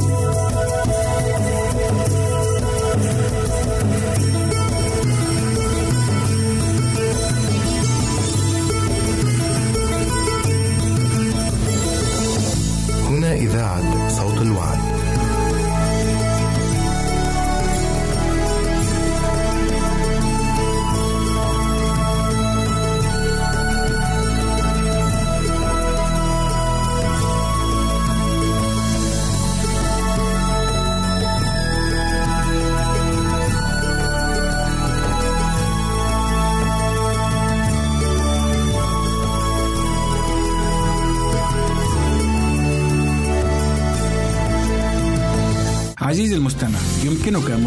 هنا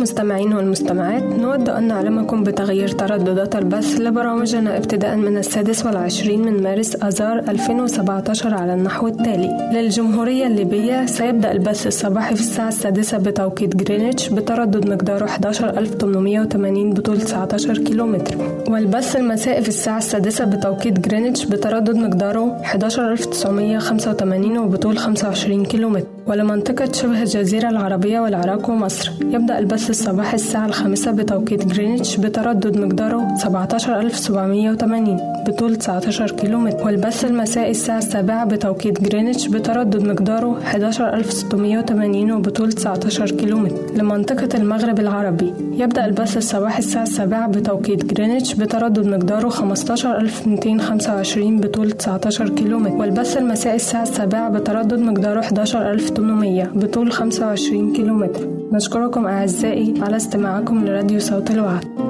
المستمعين والمستمعات نود أن نعلمكم بتغيير ترددات البث لبرامجنا ابتداء من السادس والعشرين من مارس أذار 2017 على النحو التالي. للجمهورية الليبية سيبدأ البث الصباحي في الساعة السادسة بتوقيت جرينتش بتردد مقداره 11880 بطول 19 كيلومتر. والبث المسائي في الساعة السادسة بتوقيت جرينتش بتردد مقداره 11985 وبطول 25 كيلومتر. ولمنطقة شبه الجزيرة العربية والعراق ومصر يبدأ البث الصباحي الساعة الخامسة بتوقيت جرينتش بتردد مقداره 17780 بطول 19 كيلومتر. والبث المسائي الساعة السابعة بتوقيت جرينتش بتردد مقداره 11680 وبطول 19 كيلومتر. لمنطقة المغرب العربي. يبدأ البث الصباحي الساعة السابعة بتوقيت جرينتش بتردد مقداره 15225 بطول 19 كيلومتر. والبث المسائي الساعة السابعة بتردد مقداره 11800 بطول 25 كيلومتر. نشكركم أعزائي على استماعكم لراديو صوت الوعد.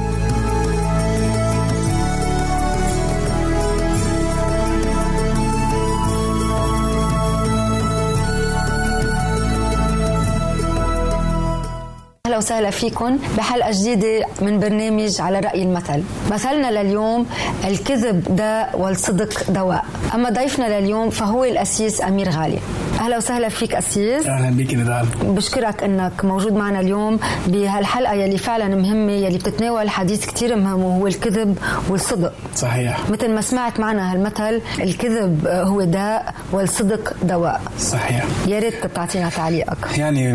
وسهلا فيكم بحلقة جديدة من برنامج على رأي المثل. مثلنا لليوم الكذب داء والصدق دواء. أما ضيفنا لليوم فهو الأسيس أمير غالي. أهلا وسهلا فيك أسيس. أهلا بك نضال بشكرك إنك موجود معنا اليوم بهالحلقة يلي فعلا مهمة يلي بتتناول حديث كتير مهم وهو الكذب والصدق. صحيح. مثل ما سمعت معنا هالمثل الكذب هو داء والصدق دواء. صحيح. يا ريت تعطينا تعليقك. يعني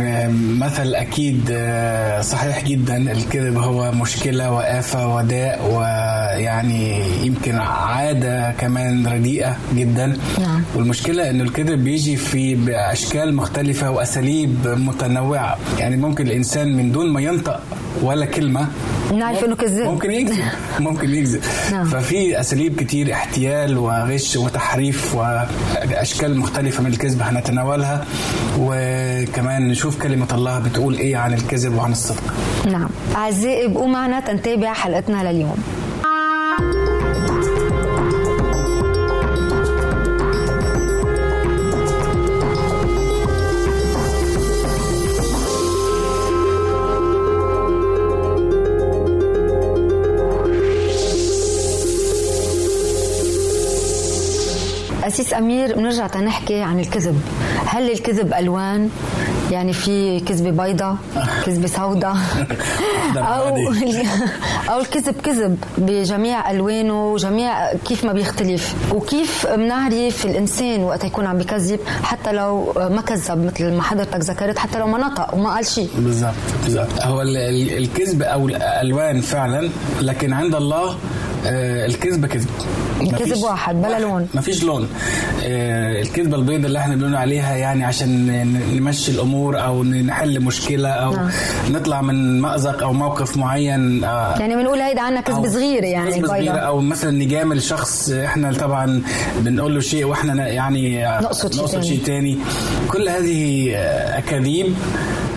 مثل أكيد آه، آه، صحيح جدا الكذب هو مشكلة وآفة وداء ويعني يمكن عادة كمان رديئة جدا. نعم. والمشكلة إنه الكذب بيجي في بأشكال مختلفة وأساليب متنوعة. يعني ممكن الإنسان من دون ما ينطق ولا كلمة نعرف إنه كذاب. ممكن يكذب. ممكن يكذب. نعم. ففي أساليب كتير احتيال وغش وتحريف وأشكال مختلفة من الكذب هنتناولها وكمان نشوف كلمة الله بتقول إيه عن الكذب وعن الصدق. نعم. أعزائي ابقوا معنا تنتابع حلقتنا لليوم. أسيس أمير بنرجع تنحكي عن الكذب. هل الكذب ألوان؟ يعني في كذبة بيضة كذبة سوداء؟ أو أو الكذب كذب بجميع ألوانه وجميع كيف ما بيختلف. وكيف بنعرف الإنسان وقت يكون عم بكذب حتى لو ما كذب مثل ما حضرتك ذكرت حتى لو ما نطق وما قال شيء. بالظبط بالظبط هو ال- ال- الكذب أو الألوان فعلا لكن عند الله الكذب كذب الكذب واحد، بلا لون. مفيش لون آه، الكذبة البيضاء اللي إحنا بنقول عليها يعني عشان نمشي الأمور أو نحل مشكلة أو نعم. نطلع من مأزق أو موقف معين آه، يعني بنقول هيدا عنا كذبة أو صغيرة يعني كذبة صغيرة بيضة أو مثلا نجامل شخص إحنا طبعا بنقول له شيء وإحنا يعني نقصد شيء تاني. شيء تاني كل هذه آه، أكاذيب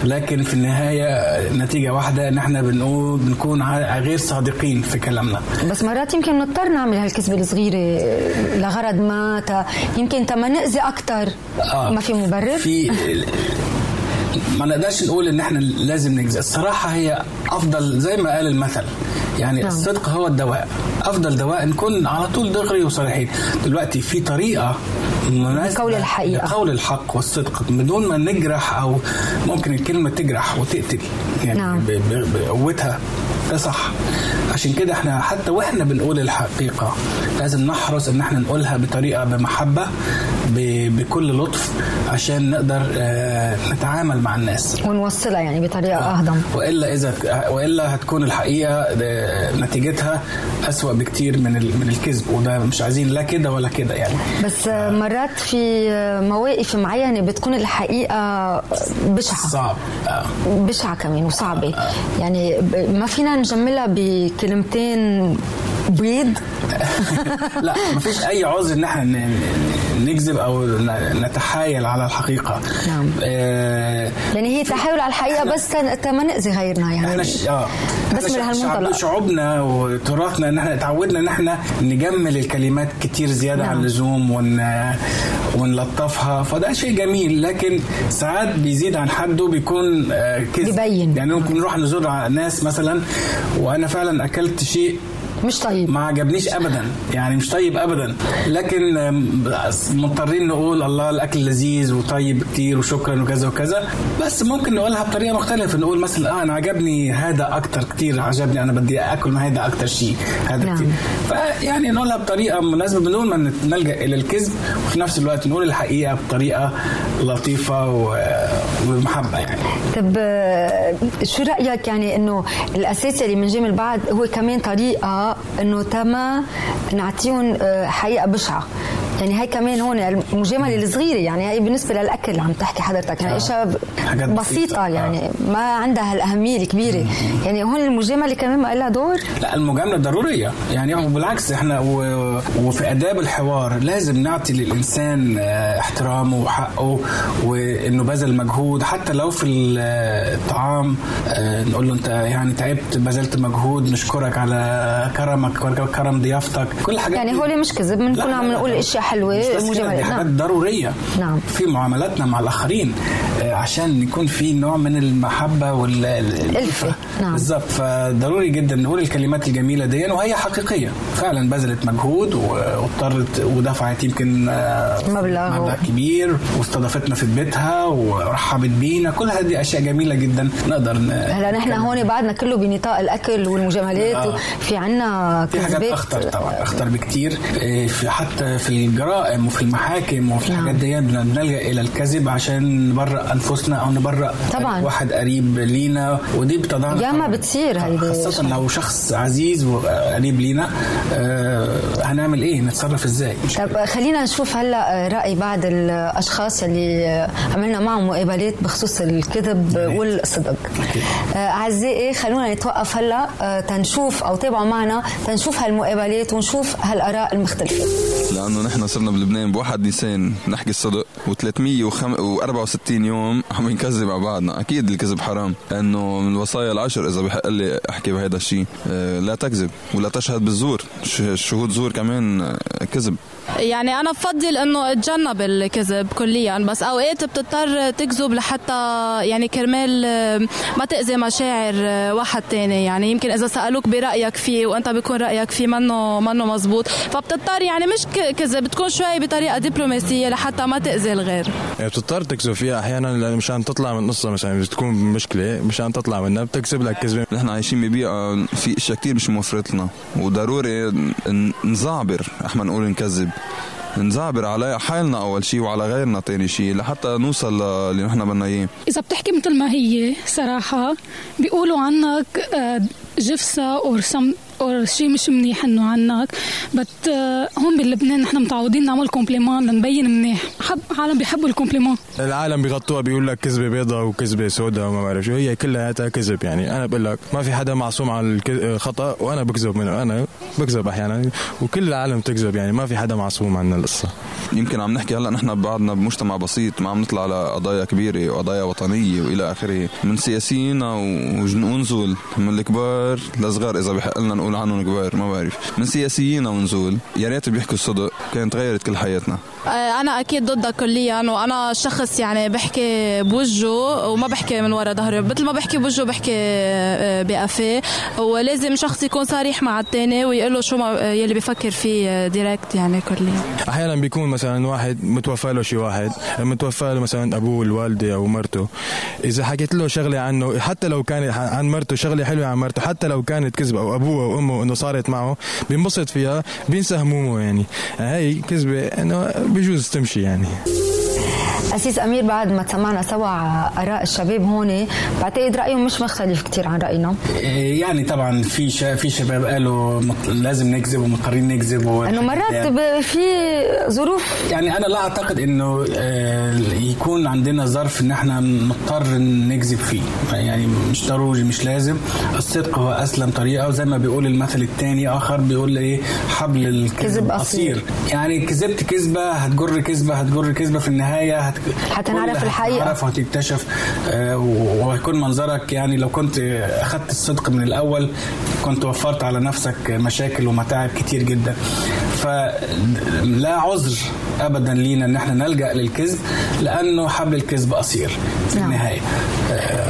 لكن في النهاية آه، نتيجة واحدة إن إحنا بنقول بنكون غير صادقين في كلامنا بس مرات يمكن نضطر نعمل هالكذبة الصغيرة لغرض ما يمكن تا ما نأذي أكتر. ما في مبرر؟ في ما نقدرش نقول إن إحنا لازم نجزي. الصراحة هي أفضل زي ما قال المثل يعني نعم. الصدق هو الدواء. أفضل دواء نكون على طول دغري وصريحين. دلوقتي في طريقة مناسبة لقول الحقيقة. لقول الحق والصدق. بدون ما نجرح أو ممكن الكلمة تجرح وتقتل يعني نعم. بقوتها. ده صح. عشان كده إحنا حتى وإحنا بنقول الحقيقة لازم نحرص ان إحنا نقولها بطريقة بمحبة ب- بكل لطف عشان نقدر آه، نتعامل مع الناس. ونوصلها يعني بطريقة أهضم. وإلا إذا وإلا هتكون الحقيقة آه، نتيجتها أسوأ بكتير من ال- من الكذب وده مش عايزين لا كده ولا كده يعني. بس مرات في مواقف معينة بتكون الحقيقة بشعة. صعب. آه. بشعة كمان وصعبة. يعني ب- ما فينا نجملها بكلمتين بيض. لا مفيش أي عذر إن إحنا نكذب أو نتحايل على الحقيقة نعم. آه، يعني هي تحايل على الحقيقة بس ما نأذي غيرنا يعني إحنا ش... آه بس من هالمنطلق. شعوبنا وتراثنا إن إحنا اتعودنا إن إحنا نجمل الكلمات كتير زيادة نعم. عن اللزوم ون... ونلطفها فده شيء جميل لكن ساعات بيزيد عن حده بيكون آه، كذب بيبين. يعني ممكن نروح نزور ناس مثلا وأنا فعلا أكلت شيء مش طيب. ما عجبنيش ابدا. يعني مش طيب ابدا. لكن مضطرين نقول الله الأكل لذيذ وطيب كتير وشكرا وكذا وكذا. بس ممكن نقولها بطريقة مختلفة. نقول مثلا آه أنا عجبني هذا أكتر كتير. عجبني أنا بدي آكل من هذا أكتر شيء. هذا نعم. كتير. فيعني نقولها بطريقة مناسبة. بدون ما نلجأ إلى الكذب. وفي نفس الوقت نقول الحقيقة بطريقة لطيفة و- وبمحبه يعني. طب آه، شو رأيك يعني إنه الأساس اللي بنجامل بعض هو كمان طريقة إنه تما نعطيهم آه، حقيقة بشعة. يعني هي كمان هون المجاملة الصغيرة يعني هي بالنسبة للأكل اللي عم تحكي حضرتك يعني آه. اشياء بسيطة بسيطة. يعني ما عندها هالأهمية الكبيرة يعني هون المجاملة كمان ما لها دور لا المجاملة ضرورية يعني بالعكس إحنا و... وفي آداب الحوار لازم نعطي للإنسان آه، احترامه وحقه وإنه بذل مجهود حتى لو في الطعام آه، نقول له أنت يعني تعبت بذلت مجهود نشكرك على كرمك كرم ضيافتك كل الحاجات يعني. هو مش كذب بنكون عم نقول. اشياء حلوة حاجات نعم. ضرورية. نعم. في معاملاتنا مع الآخرين آه، عشان يكون في نوع من المحبة والالفه نعم. بالظبط. فضروري جدا نقول الكلمات الجميلة دي وهي حقيقية. فعلا بذلت مجهود واضطرت ودفعت يمكن آه، مبلغ. مبلغ كبير واستضافتنا في بيتها ورحبت بينا. كل هذه أشياء جميلة جدا نقدر هلا نحن هون بعدنا كله بنطاق الأكل والمجاملات. آه. في عنا في حاجات أخطر طبعا أخطر بكتير. إيه، في حتى في الجرائم وفي المحاكم وفي نعم. الحاجات دي بن- بنلجا إلى الكذب عشان نبرأ أنفسنا أو نبرأ طبعاً. واحد قريب لينا ودي بتضعنا ياما. بتصير هيدي. خاصة لو شخص عزيز وقريب لينا آه، هنعمل إيه نتصرف إزاي طب خلينا نشوف هلأ رأي بعض الأشخاص اللي عملنا معهم مقابلات بخصوص الكذب والصدق آه، أعزائي خلونا نتوقف هلأ آه، تنشوف أو تابعوا معنا تنشوف هالمقابلات ونشوف هالآراء المختلفة لأنه نحن صرنا بلبنان بواحد نيسان نحكي الصدق. و364 يوم عم نكذب على بعضنا. أكيد الكذب حرام انه من الوصايا العشر إذا بحق لي أحكي بهذا الشيء آه، لا تكذب ولا تشهد بالزور. ش- الشهود زور كمان آه، كذب. يعني أنا بفضل إنه أتجنب الكذب كليا بس أوقات بتضطر تكذب لحتى يعني كرمال آه، ما تأذي مشاعر آه، واحد تاني. يعني يمكن إذا سألوك برأيك فيه وأنت بيكون رأيك فيه منه منه مزبوط. فبتضطر يعني مش ك- كذب بتكون شوي بطريقة دبلوماسيه لحتى ما تأذي الغير. يعني بتضطر تكذب فيها أحيانا لأن مشان تطلع من قصه مثلا بتكون مشكلة مشان تطلع منها بتكذب لك كذبة. نحن عايشين ببيئة في إشياء كتير مش موفرت لنا وضروري ن- نزعبر إحنا نقول نكذب. نزعبر على حالنا أول شيء وعلى غيرنا تاني شيء لحتى نوصل للي نحن بدنا إياه. إذا بتحكي مثل ما هي صراحة بيقولوا عنك جفصة أو سم أو شيء مش منيح إنه عنك بت آه، هون بلبنان نحن متعودين نعمل compliment لنبين منيح. حب عالم بيحبوا ال compliment العالم بيغطوها بيقول لك كذبة بيضاء وكذبة سوداء وما بعرف شو. هي كلها كذب يعني. أنا بقول لك ما في حدا معصوم على الخطا وأنا بكذب منه. أنا بكذب أحيانا. وكل العالم تكذب يعني. ما في حدا معصوم عن القصة. يمكن عم نحكي هلا نحن بعدنا بمجتمع بسيط. ما عم نطلع على قضايا كبيرة وقضايا وطنية وإلى آخره. من سياسيين وجن- ونزول. من الكبار لصغار إذا بحق لنا نقول عنهم كبار ما بعرف. من سياسيين ونزول يا ريت بيحكوا الصدق كانت غيرت كل حياتنا. أنا أكيد ضدها كليا وأنا شخص يعني بحكي بوجهه وما بحكي من ورا ظهره مثل ما بحكي بوجهه بحكي آه، بقفاه ولازم شخص يكون صريح مع الثاني ويقول له شو ما آه، يلي بفكر فيه دايركت يعني كليا. أحيانا بيكون مثلا واحد متوفى له شي واحد متوفى له مثلا أبوه الوالده أو مرته. إذا حكيت له شغلة عنه حتى لو كانت عن مرته شغلة حلوة عن مرته حتى لو كانت كذبة أو أبوه أو أمه إنه صارت معه بينبسط فيها بينسى همومه يعني. هي كذبة إنه بيجوز تمشي يعني. أسيس أمير بعد ما سمعنا سوا آراء الشباب هون بعتقد رأيهم مش مختلف كتير عن رأينا. إيه، يعني طبعا في شا في شباب قالوا لازم نكذب ومضطرين نكذب و- إنه مرات ب- في ظروف. يعني أنا لا أعتقد إنه آه، يكون عندنا ظرف إن إحنا نضطر نكذب فيه. يعني مش ضروري مش لازم. الصدق هو أسلم طريقة وزي ما بيقول المثل الثاني آخر بيقول إيه؟ حبل الكذب كذب قصير قصير. يعني كذبت كذبة هتجر كذبة هتجر كذبة في النهاية هت... هتنعرف كل الحقيقة. هتنعرف وهتكتشف آه، وهيكون منظرك يعني لو كنت اخذت الصدق من الأول كنت وفرت على نفسك مشاكل ومتاعب كتير جدا فلا عذر ابدا لينا إن إحنا نلجأ للكذب لأنه حبل الكذب قصير في نعم. النهاية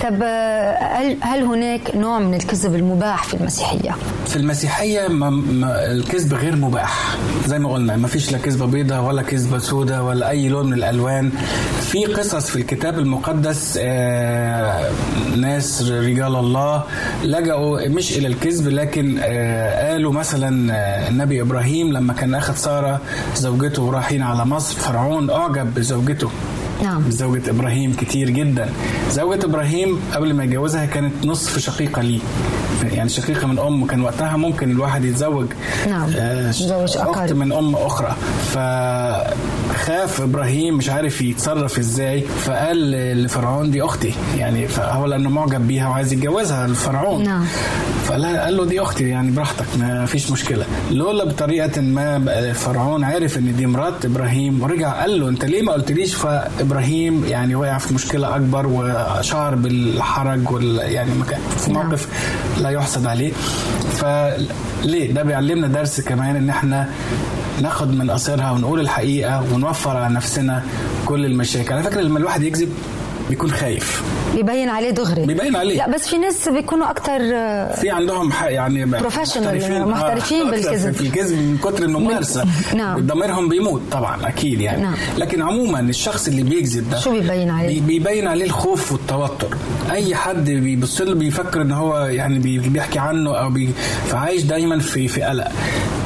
طب آه، هل هل هناك نوع من الكذب المباح في المسيحية؟ في المسيحية ما ما الكذب غير مباح زي ما قلنا ما فيش لا كذبة بيضة ولا كذبة سوداء ولا أي لون من الألوان في قصص في الكتاب المقدس آه ناس رجال الله لجأوا مش إلى الكذب لكن آه قالوا مثلا آه، النبي إبراهيم لما كان أخذ سارة زوجته ورايحين على مصر. فرعون أعجب بزوجته. نعم. زوجة إبراهيم كتير جدا. زوجة إبراهيم قبل ما يتجوزها كانت نصف شقيقة ليه. يعني شقيقة من أم كان وقتها ممكن الواحد يتزوج نعم. آه، يتزوج أخت أقارب. من أم أخرى فخاف إبراهيم مش عارف يتصرف إزاي فقال لفرعون دي أختي يعني فهو لأنه معجب بيها وعايز يتجوزها الفرعون نعم. فقال قال له دي أختي يعني براحتك ما فيش مشكلة لولا بطريقة ما فرعون عرف إن دي مرات إبراهيم ورجع قال له أنت ليه ما قلتليش فإبراهيم يعني وقع في مشكلة أكبر وشعر بالحرج وال يعني في نعم. موقف لا يحسد عليه. فليه؟ ده بيعلمنا درس كمان إن إحنا ناخد من قصيرها ونقول الحقيقة ونوفر على نفسنا كل المشاكل. على فكرة لما الواحد يكذب بيكون خايف بيبين عليه دغري بيبين عليه. لا بس في ناس بيكونوا أكثر في عندهم يعني Professional، محترفين آه، بالكذب. في الكذب من كتر الممارسه نعم. ضميرهم بيموت طبعا أكيد يعني نعم. لكن عموما الشخص اللي بيكذب ده شو بيبين عليه؟ بي- بيبين عليه الخوف والتوتر أي حد بيبص له بيفكر إن هو يعني بي- بيحكي عنه أو بي فعايش دايما في في قلق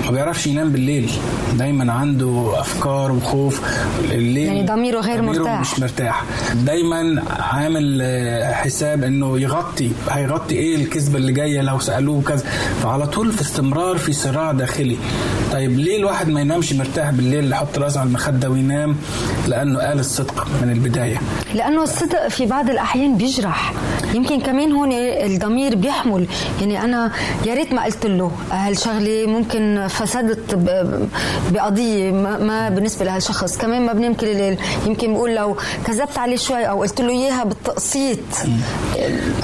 ما بيعرفش ينام بالليل. دايما عنده أفكار وخوف. الليل يعني ضميره غير مرتاح. مش مرتاح. دايما عامل حساب إنه يغطي. هيغطي إيه الكذبة اللي جاية؟ لو سألوه كذا. فعلى طول في استمرار في صراع داخلي. طيب ليه الواحد ما ينامش مرتاح بالليل يحط راسه على المخدة وينام؟ لأنه قال الصدق من البداية. لأنه الصدق في بعض الأحيان بيجرح. يمكن كمان هون الضمير بيحمل. يعني أنا يا ريت ما قلت له هالشغله ممكن فسدت بقضية ما بالنسبة لهالشخص. كمان ما بنام كل الليل يمكن بقول لو كذبت عليه شوي أو قلت له إياها بالتقسيط.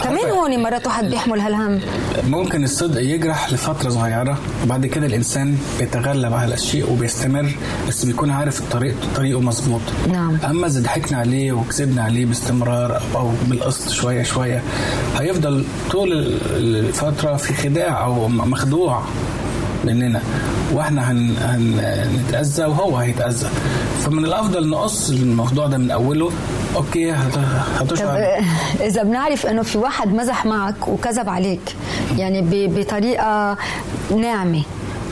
كمان هون مرات واحد بيحمل هالهم. ممكن الصدق يجرح لفترة صغيرة وبعد كده الإنسان بيتغلب على الشيء وبيستمر بس بيكون عارف الطريق طريقه مظبوط. نعم. أما إذا ضحكنا عليه وكسبنا عليه باستمرار أو- أو بالقسط شوية شوية هيفضل طول ال- الفترة في خداع أو م- مخدوع. مننا. وإحنا هن... هنتأذى وهو هيتأذى. فمن الأفضل نقص الموضوع ده من هت... طب هتشعر إذا بنعرف إنه في واحد مزح معك وكذب عليك يعني ب- بطريقة ناعمة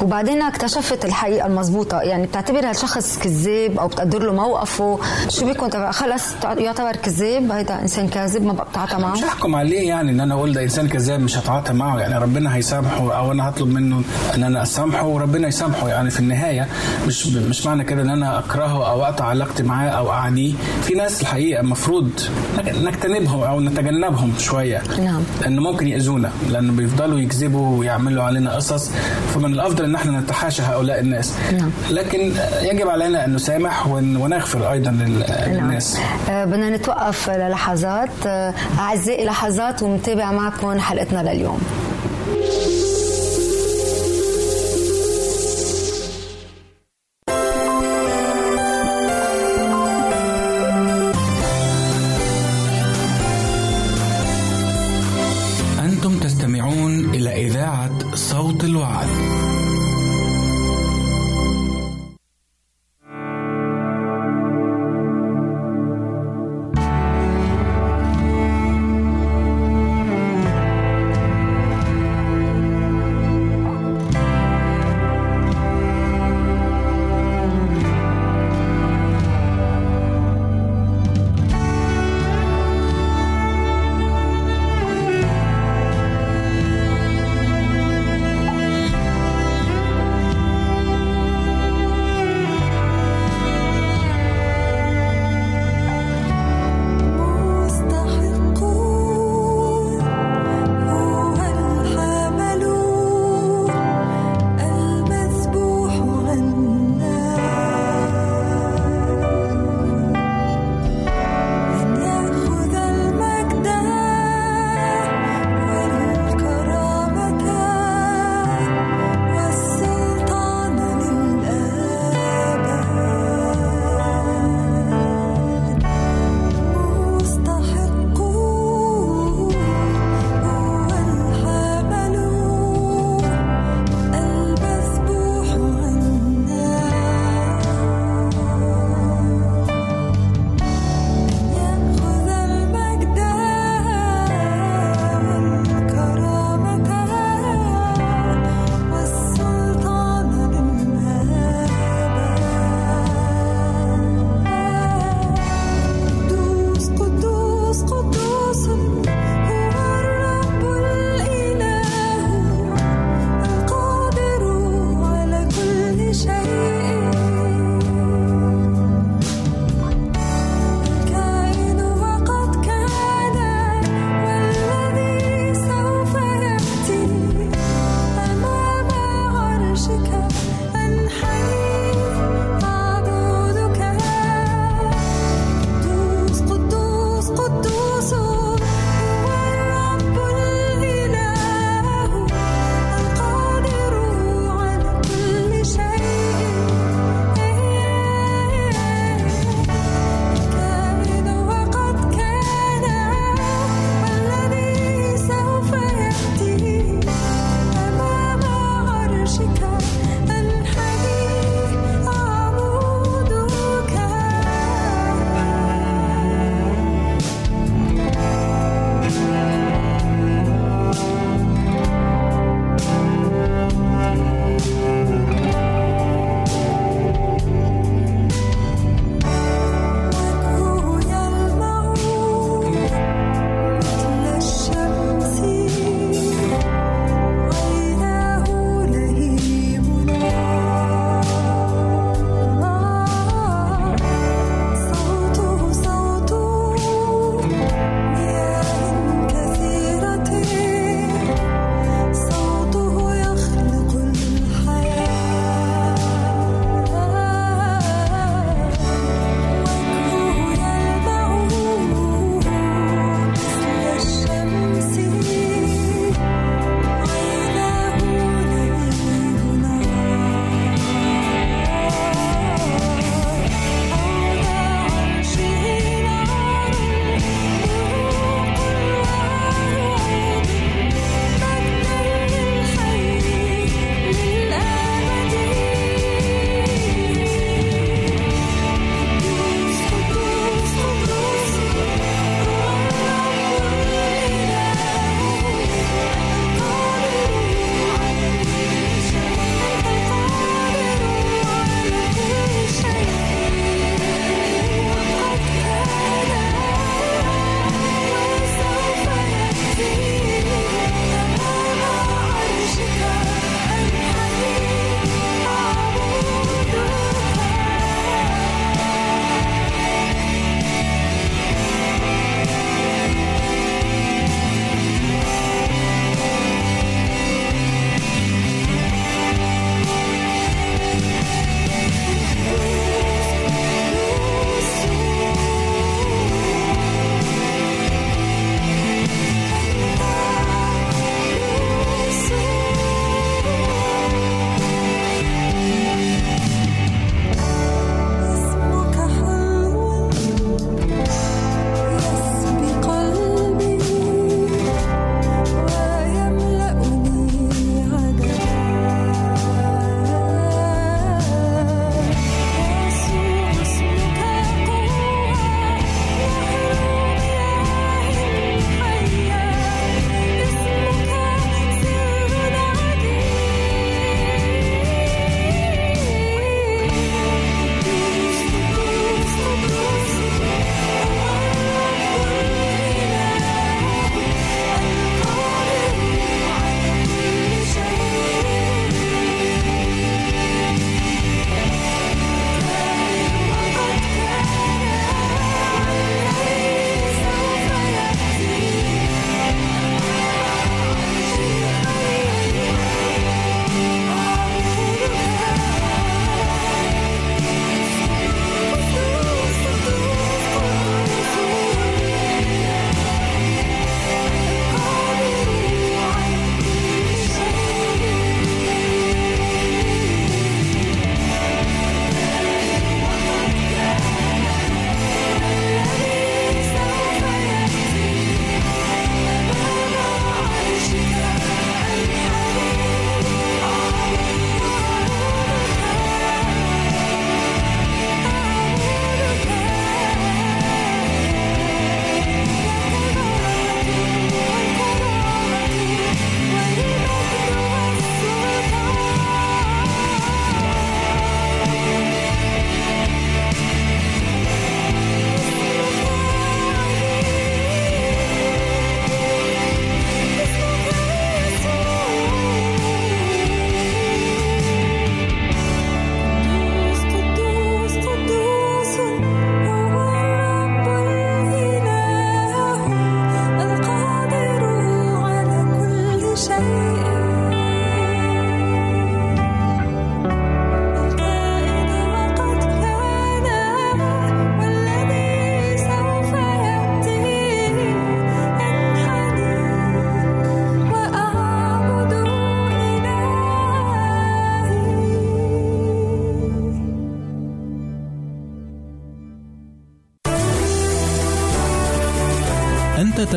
وبعدين اكتشفت الحقيقة المضبوطه يعني بتعتبر هالشخص كذاب أو بتقدر له موقفه. شو بيكون؟ تبع خلص يعتبر كذاب. هيدا إنسان كاذب ما بقى بتعاطى معه. مش هحكم عليه يعني إن أنا أقول ده إنسان كذاب مش هتعاطى معه. يعني ربنا هيسامحه أو أنا هطلب منه إن أنا أسامحه وربنا يسامحه. يعني في النهاية مش مش معنى كده إن أنا أكرهه أو أقطع علاقتي معاه أو اعاديه في ناس الحقيقة المفروض نجتنبهم أو نتجنبهم شوية. نعم. لأنه ممكن يأذونا لأنه بيفضلوا يكذبوا ويعملوا علينا قصص. فمن الأفضل أن إحنا نتحاشى هؤلاء الناس. نعم. لكن يجب علينا أن نسامح ون- ونغفر أيضا لل- للناس. آه، بدنا نتوقف للحظات. آه، أعزائي لحظات ونتابع معكم حلقتنا لليوم.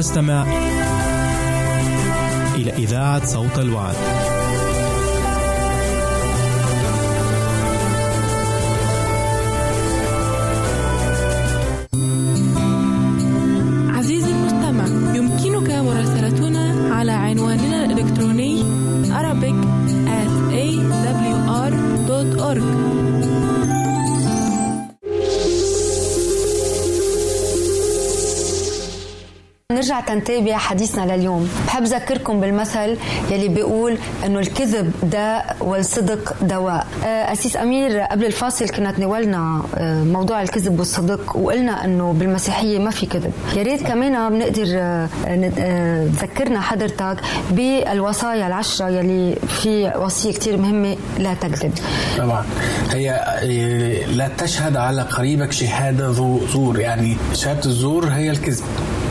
تستمع إلى إذاعة صوت الوعد. نرجع تنتابع حديثنا لليوم. بحب ذكركم بالمثل يلي بيقول إنه الكذب داء والصدق دواء. آه، أسيس أمير قبل الفاصل كنا تناولنا آه، موضوع الكذب والصدق وقلنا إنه بالمسيحية ما في كذب. يا ريت كمان بنقدر آه، تذكرنا حضرتك بالوصايا العشرة يلي في وصية كتير مهمة لا تكذب. طبعا. هي لا تشهد على قريبك شهادة ذو زور. يعني شهادة الزور هي الكذب.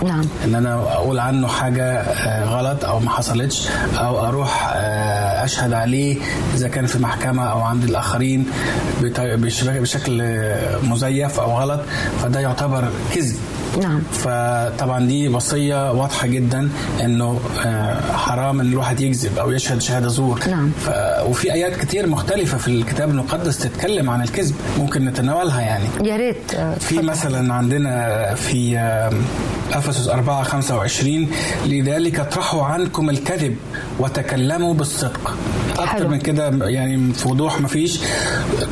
نعم إن أنا أقول عنه حاجة آه، غلط أو ما حصلتش أو أروح آه، أشهد عليه إذا كان في محكمة أو عند الآخرين بشكل مزيف أو غلط فده يعتبر كذب. نعم. فطبعا دي وصية واضحة جدا إنه آه، حرام إن الواحد يكذب أو يشهد شهادة زور. نعم. ف... وفي آيات كتير مختلفة في الكتاب المقدس تتكلم عن الكذب ممكن نتناولها يعني. يا ريت. آه، في مثلا عندنا في آم، أفسس 4 25 لذلك اطرحوا عنكم الكذب وتكلموا بالصدق. أكتر. من كده يعني في وضوح ما فيش.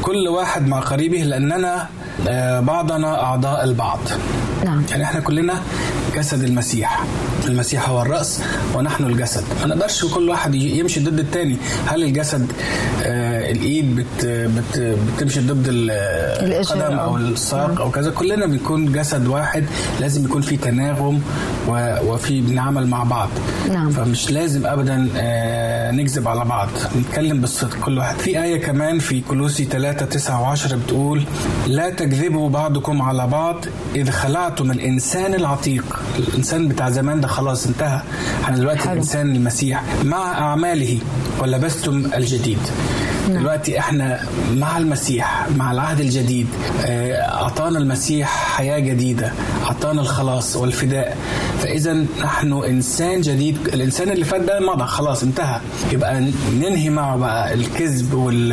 كل واحد مع قريبه لأننا آه، بعضنا أعضاء البعض. نعم. يعني إحنا كلنا جسد المسيح. المسيح هو الرأس ونحن الجسد. ما نقدرش كل واحد يمشي ضد التاني. هل الجسد آه الايد بت بت بتمشي ضد القدم أو أو- الساق أو كذا. كلنا بنكون جسد واحد لازم يكون في تناغم و- وفي بنعمل مع بعض. نعم. فمش لازم ابدا آه نكذب على بعض. نتكلم بالصدق. كل واحد. في آية كمان في كلوسي 3 9 و10 بتقول لا تكذبوا بعضكم على بعض إذ خلعتم الإنسان العتيق. الإنسان بتاع زمان ده خلاص انتهى. إحنا دلوقتي حلو. الإنسان المسيح مع أعماله ولبستم الجديد. دلوقتي إحنا مع المسيح مع العهد الجديد آه، أعطانا المسيح حياة جديدة. اعطانا الخلاص والفداء. فإذا نحن إنسان جديد الإنسان اللي فات ده مضى خلاص انتهى. يبقى ننهي معه بقى الكذب وال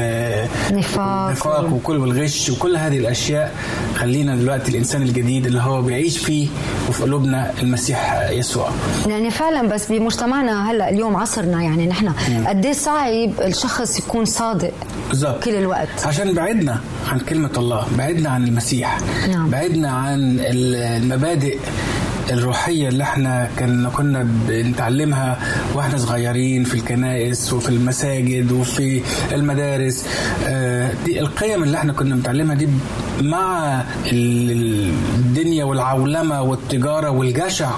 نفاق والنفاق وكل والغش وكل هذه الأشياء. خلينا دلوقتي الإنسان الجديد اللي هو بيعيش فيه وفي قلوبنا المسيح يسوع. يعني فعلا بس بمجتمعنا هلأ اليوم عصرنا يعني نحن. قد إيه صعب الشخص يكون صادق بالظبط. كل الوقت؟ عشان بعدنا عن كلمة الله بعدنا عن المسيح نعم. بعدنا عن المبادئ الروحية اللي إحنا كنا كنا بنتعلمها وإحنا صغيرين في الكنائس وفي المساجد وفي المدارس. آه، دي القيم اللي إحنا كنا بنتعلمها دي مع ال- الدنيا والعولمة والتجارة والجشع.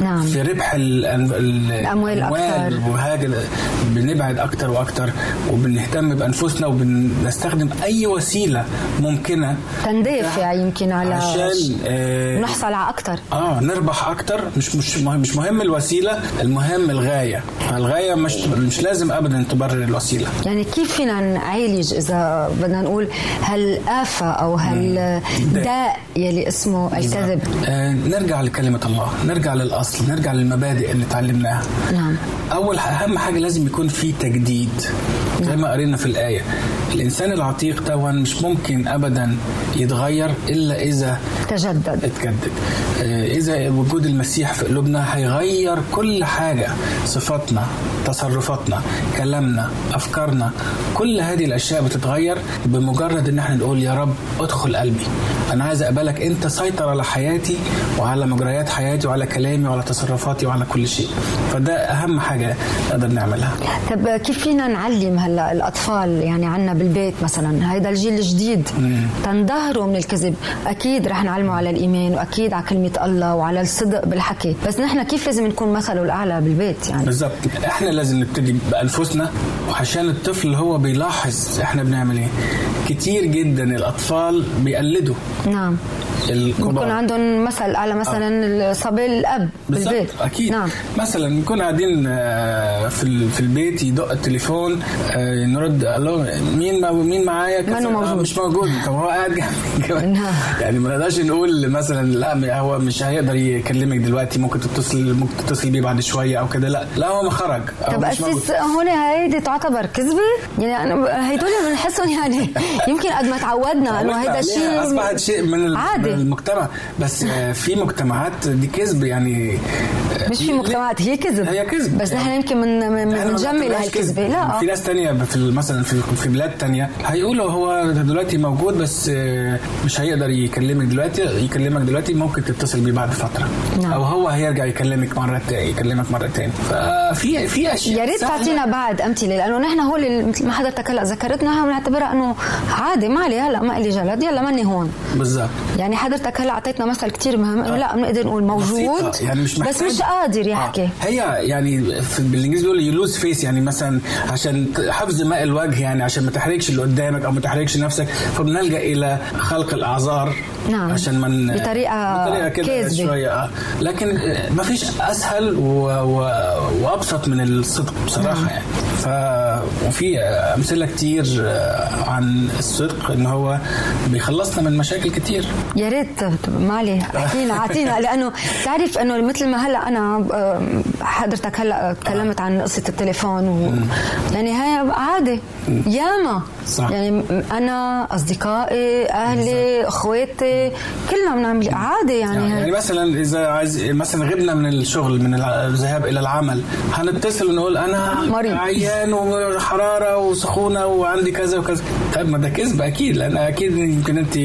نعم. في ربح ال- ال- الأموال أكتر. وهكذا بنبعد أكتر وأكتر وبنهتم بأنفسنا وبنستخدم أي وسيلة ممكنة. تندافع يمكن على عشان آه نحصل على أكثر آه نربح أكتر. مش مش مهم مش مهم الوسيلة المهم الغاية. الغايه مش مش لازم ابدا تبرر الوسيلة. يعني كيف فينا نعالج إذا بدنا نقول هالآفة أو هالداء يلي اسمه الكذب؟ آه نرجع لكلمة الله. نرجع للاصل نرجع للمبادئ اللي اتعلمناها. نعم. أول أهم حاجة لازم يكون في تجديد. زي ما قرينا في الآية الإنسان العتيق طبعا مش ممكن ابدا يتغير إلا إذا تجدد. اتجدد. آه، إذا وجود المسيح في قلوبنا هيغير كل حاجة صفاتنا تصرفاتنا كلامنا أفكارنا كل هذه الأشياء بتتغير بمجرد إن إحنا نقول يا رب أدخل قلبي. أنا عايز أقبلك أنت سيطر على حياتي وعلى مجريات حياتي وعلى كلامي وعلى تصرفاتي وعلى كل شيء. فده أهم حاجة نقدر نعملها. طب كيف فينا نعلم هلا الأطفال يعني عنا بالبيت مثلا هيدا الجيل الجديد تنظهروا من الكذب. أكيد رح نعلمه على الايمان وأكيد على كلمة الله وعلى الصدق بالحكي. بس نحن كيف لازم نكون مثله الأعلى بالبيت يعني؟ بالظبط إحنا لازم نبتدي بأنفسنا وعشان الطفل هو بيلاحظ إحنا بنعمل إيه. كتير جدا الأطفال بيقلدوا. نعم. الكبار بكون عندهم مثل على مثلا الصبي الأب بالبيت أكيد نعم مثلا نكون قاعدين آه، في في البيت يدق التليفون آه، نرد ألو مين ما مين معايا. منه آه، موجود. مش موجود طب هو قاعد. نعم. يعني ما نقدرش نقول مثلا لا هو مش هيقدر يكلمك دلوقتي ممكن تتصل ممكن تتصل بيه بعد شوية أو كده لا لا هو ما خرج طب. اسيس هون هيدي تعتبر كذبة؟ يعني أنا هيدول بنحسهم يعني يمكن قد ما تعودنا إنه هيدا شيء أصبحت شيء من عادي. المجتمع بس آه، في مجتمعات دي كذب يعني. آه، مش في مجتمعات هي كذب. هي كذب. بس نحن يمكن من من إحنا ما بنجمل بنعتبرهاش هالكذبه كذب. لا في ناس تانية في مثلا في في بلاد تانية هيقولوا هو دلوقتي موجود بس آه، مش هيقدر يكلمك دلوقتي. يكلمك دلوقتي ممكن تتصل بيه بعد فترة. نعم. أو هو هيرجع يكلمك مرة تا- يكلمك مرة تاني. ففي في أشياء يا ريت. تعطينا بعد أمثلة لأنه نحن هو اللي مثل ما حضرتك هلا ذكرتنا بنعتبرها إنه عادي مالي هلا ما لي جلد يلا ماني هون. بالظبط يعني حضرتك هلا اعطيتنا مثل كتير مهم انه لا بنقدر نقول موجود بسيطة، يعني مش بس مش قادر آه. يحكي هي يعني بالإنجليزي بيقولوا يلوز فيس يعني مثلا عشان حفظ ماء الوجه يعني عشان ما تحرجش اللي قدامك أو ما تحرجش نفسك فبنلجأ إلى خلق الأعذار نعم. عشان من بطريقة بطريقة كده. شوية آه لكن ما فيش أسهل و... و... وأبسط من الصدق بصراحة نعم. يعني ف وفي أمثلة كتير آه، عن الصدق إن هو بيخلصنا من مشاكل كتير يا ريت مالي. احكينا اعطينا لأنه تعرف إنه مثل ما هلأ أنا حضرتك هلأ تكلمت عن قصة التليفون و... يعني هي عادي ياما. صح. يعني أنا أصدقائي أهلي إخواتي كلنا بنعمل عادي يعني, يعني. يعني مثلا إذا عايز مثلا غبنا من الشغل من الذهاب إلى العمل هنتصل ونقول أنا مريض. عيان وحرارة وسخونة وعندي كذا وكذا. طيب ما ده كذب أكيد لأن أكيد يمكن أنت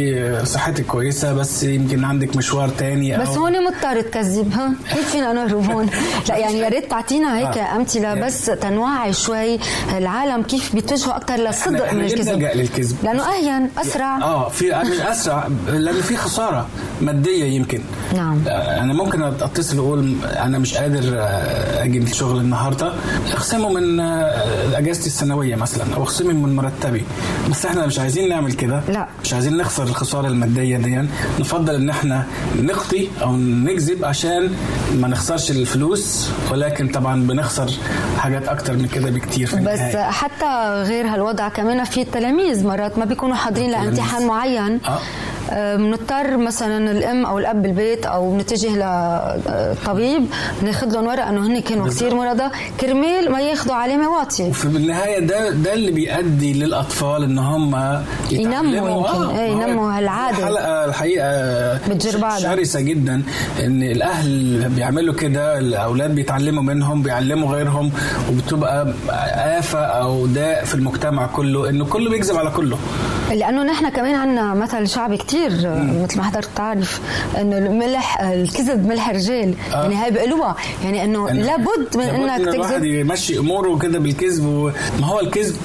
صحتك كويسة بس يمكن عندك مشوار تاني بس أو هون مضطر تكذب ها؟ كيف فينا نهرب هون. لا يعني يا ريت تعطينا هيك آه. أمثلة يعني- بس تنوعي شوي العالم كيف بيتجهوا أكثر للصدق من الكذب. للكذب. لأنه أهين أسرع. آه في مش أسرع لأن في خسارة مادية يمكن. نعم. آه، أنا ممكن أتصل وأقول أنا مش قادر آه، أجي الشغل النهارده. اخصمه من آه، اجازتي السنوية مثلا أو اخصمه من مرتبي. بس إحنا مش عايزين نعمل كده. لا. مش عايزين نخسر الخسارة المادية دي نفضل إن إحنا نخطي أو نكذب عشان ما نخسرش الفلوس ولكن طبعا بنخسر حاجات أكتر من كده بكتير في بس النهاية. حتى غير هالوضع كمان في التلاميذ مرات ما بيكونوا حاضرين. لامتحان معين. آه، بنضطر مثلا الأم أو الأب بالبيت أو بنتجه لطبيب ناخذ لهم ورقة إنه هن كانوا. كثير مرضى كرمال ما ياخذوا علامة واطية وفي النهايه ده ده اللي بيؤدي للأطفال إن هم ينموا يمكن، إيه، ما هو ينموا هالعادة. الحلقة الحقيقة بتجر بعضها. شرسة جدا إن الأهل بيعملوا كده الأولاد بيتعلموا منهم بيعلموا غيرهم وبتبقى آفة أو داء في المجتمع كله إنه كله بيكذب على كله لأنه نحن كمان عندنا مثل شعبي كتير آه، مثل ما حضرتك تعرف إنه الملح الكذب ملح الرجال آه. يعني هاي بيقولوها يعني إنه لابد من لابد إنك إن الواحد تكذب يمشي أموره كده بالكذب ما هو الكذب